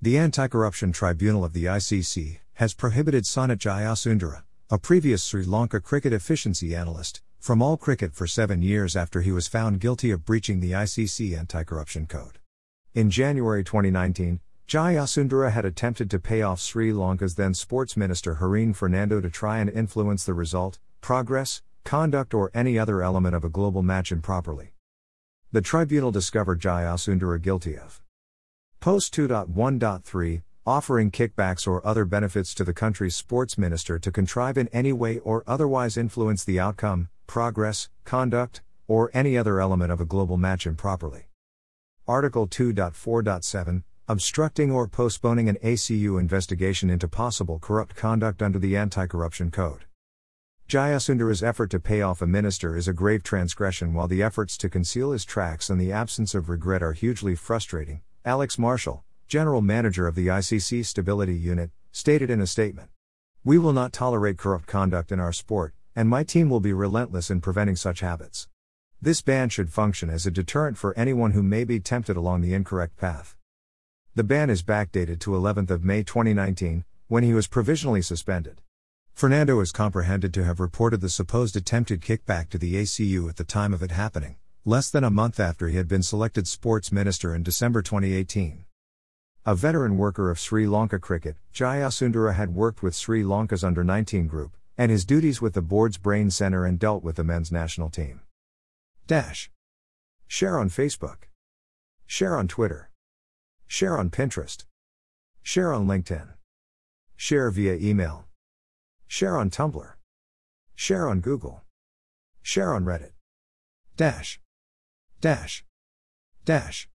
The Anti Corruption Tribunal of the ICC has prohibited Sanath Jayasundara, a previous Sri Lanka cricket efficiency analyst, from all cricket for seven years after he was found guilty of breaching the ICC anti corruption code. In January 2019, Jayasundara had attempted to pay off Sri Lanka's then sports minister Harin Fernando to try and influence the result, progress, conduct, or any other element of a global match improperly. The tribunal discovered Jayasundara guilty of Post 2.1.3 offering kickbacks or other benefits to the country's sports minister to contrive in any way or otherwise influence the outcome, progress, conduct, or any other element of a global match improperly. Article 2.4.7 Obstructing or postponing an ACU investigation into possible corrupt conduct under the Anti Corruption Code. Jayasundara's effort to pay off a minister is a grave transgression, while the efforts to conceal his tracks and the absence of regret are hugely frustrating, Alex Marshall, general manager of the ICC Stability Unit, stated in a statement. We will not tolerate corrupt conduct in our sport, and my team will be relentless in preventing such habits. This ban should function as a deterrent for anyone who may be tempted along the incorrect path. The ban is backdated to 11th of May 2019, when he was provisionally suspended. Fernando is comprehended to have reported the supposed attempted kickback to the ACU at the time of it happening less than a month after he had been selected sports minister in December 2018. A veteran worker of Sri Lanka cricket, Jayasundara had worked with Sri Lanka's under 19 group, and his duties with the board's brain center and dealt with the men's national team. Dash. Share on Facebook. Share on Twitter. Share on Pinterest. Share on LinkedIn. Share via email. Share on Tumblr. Share on Google. Share on Reddit. Dash. Dash. Dash.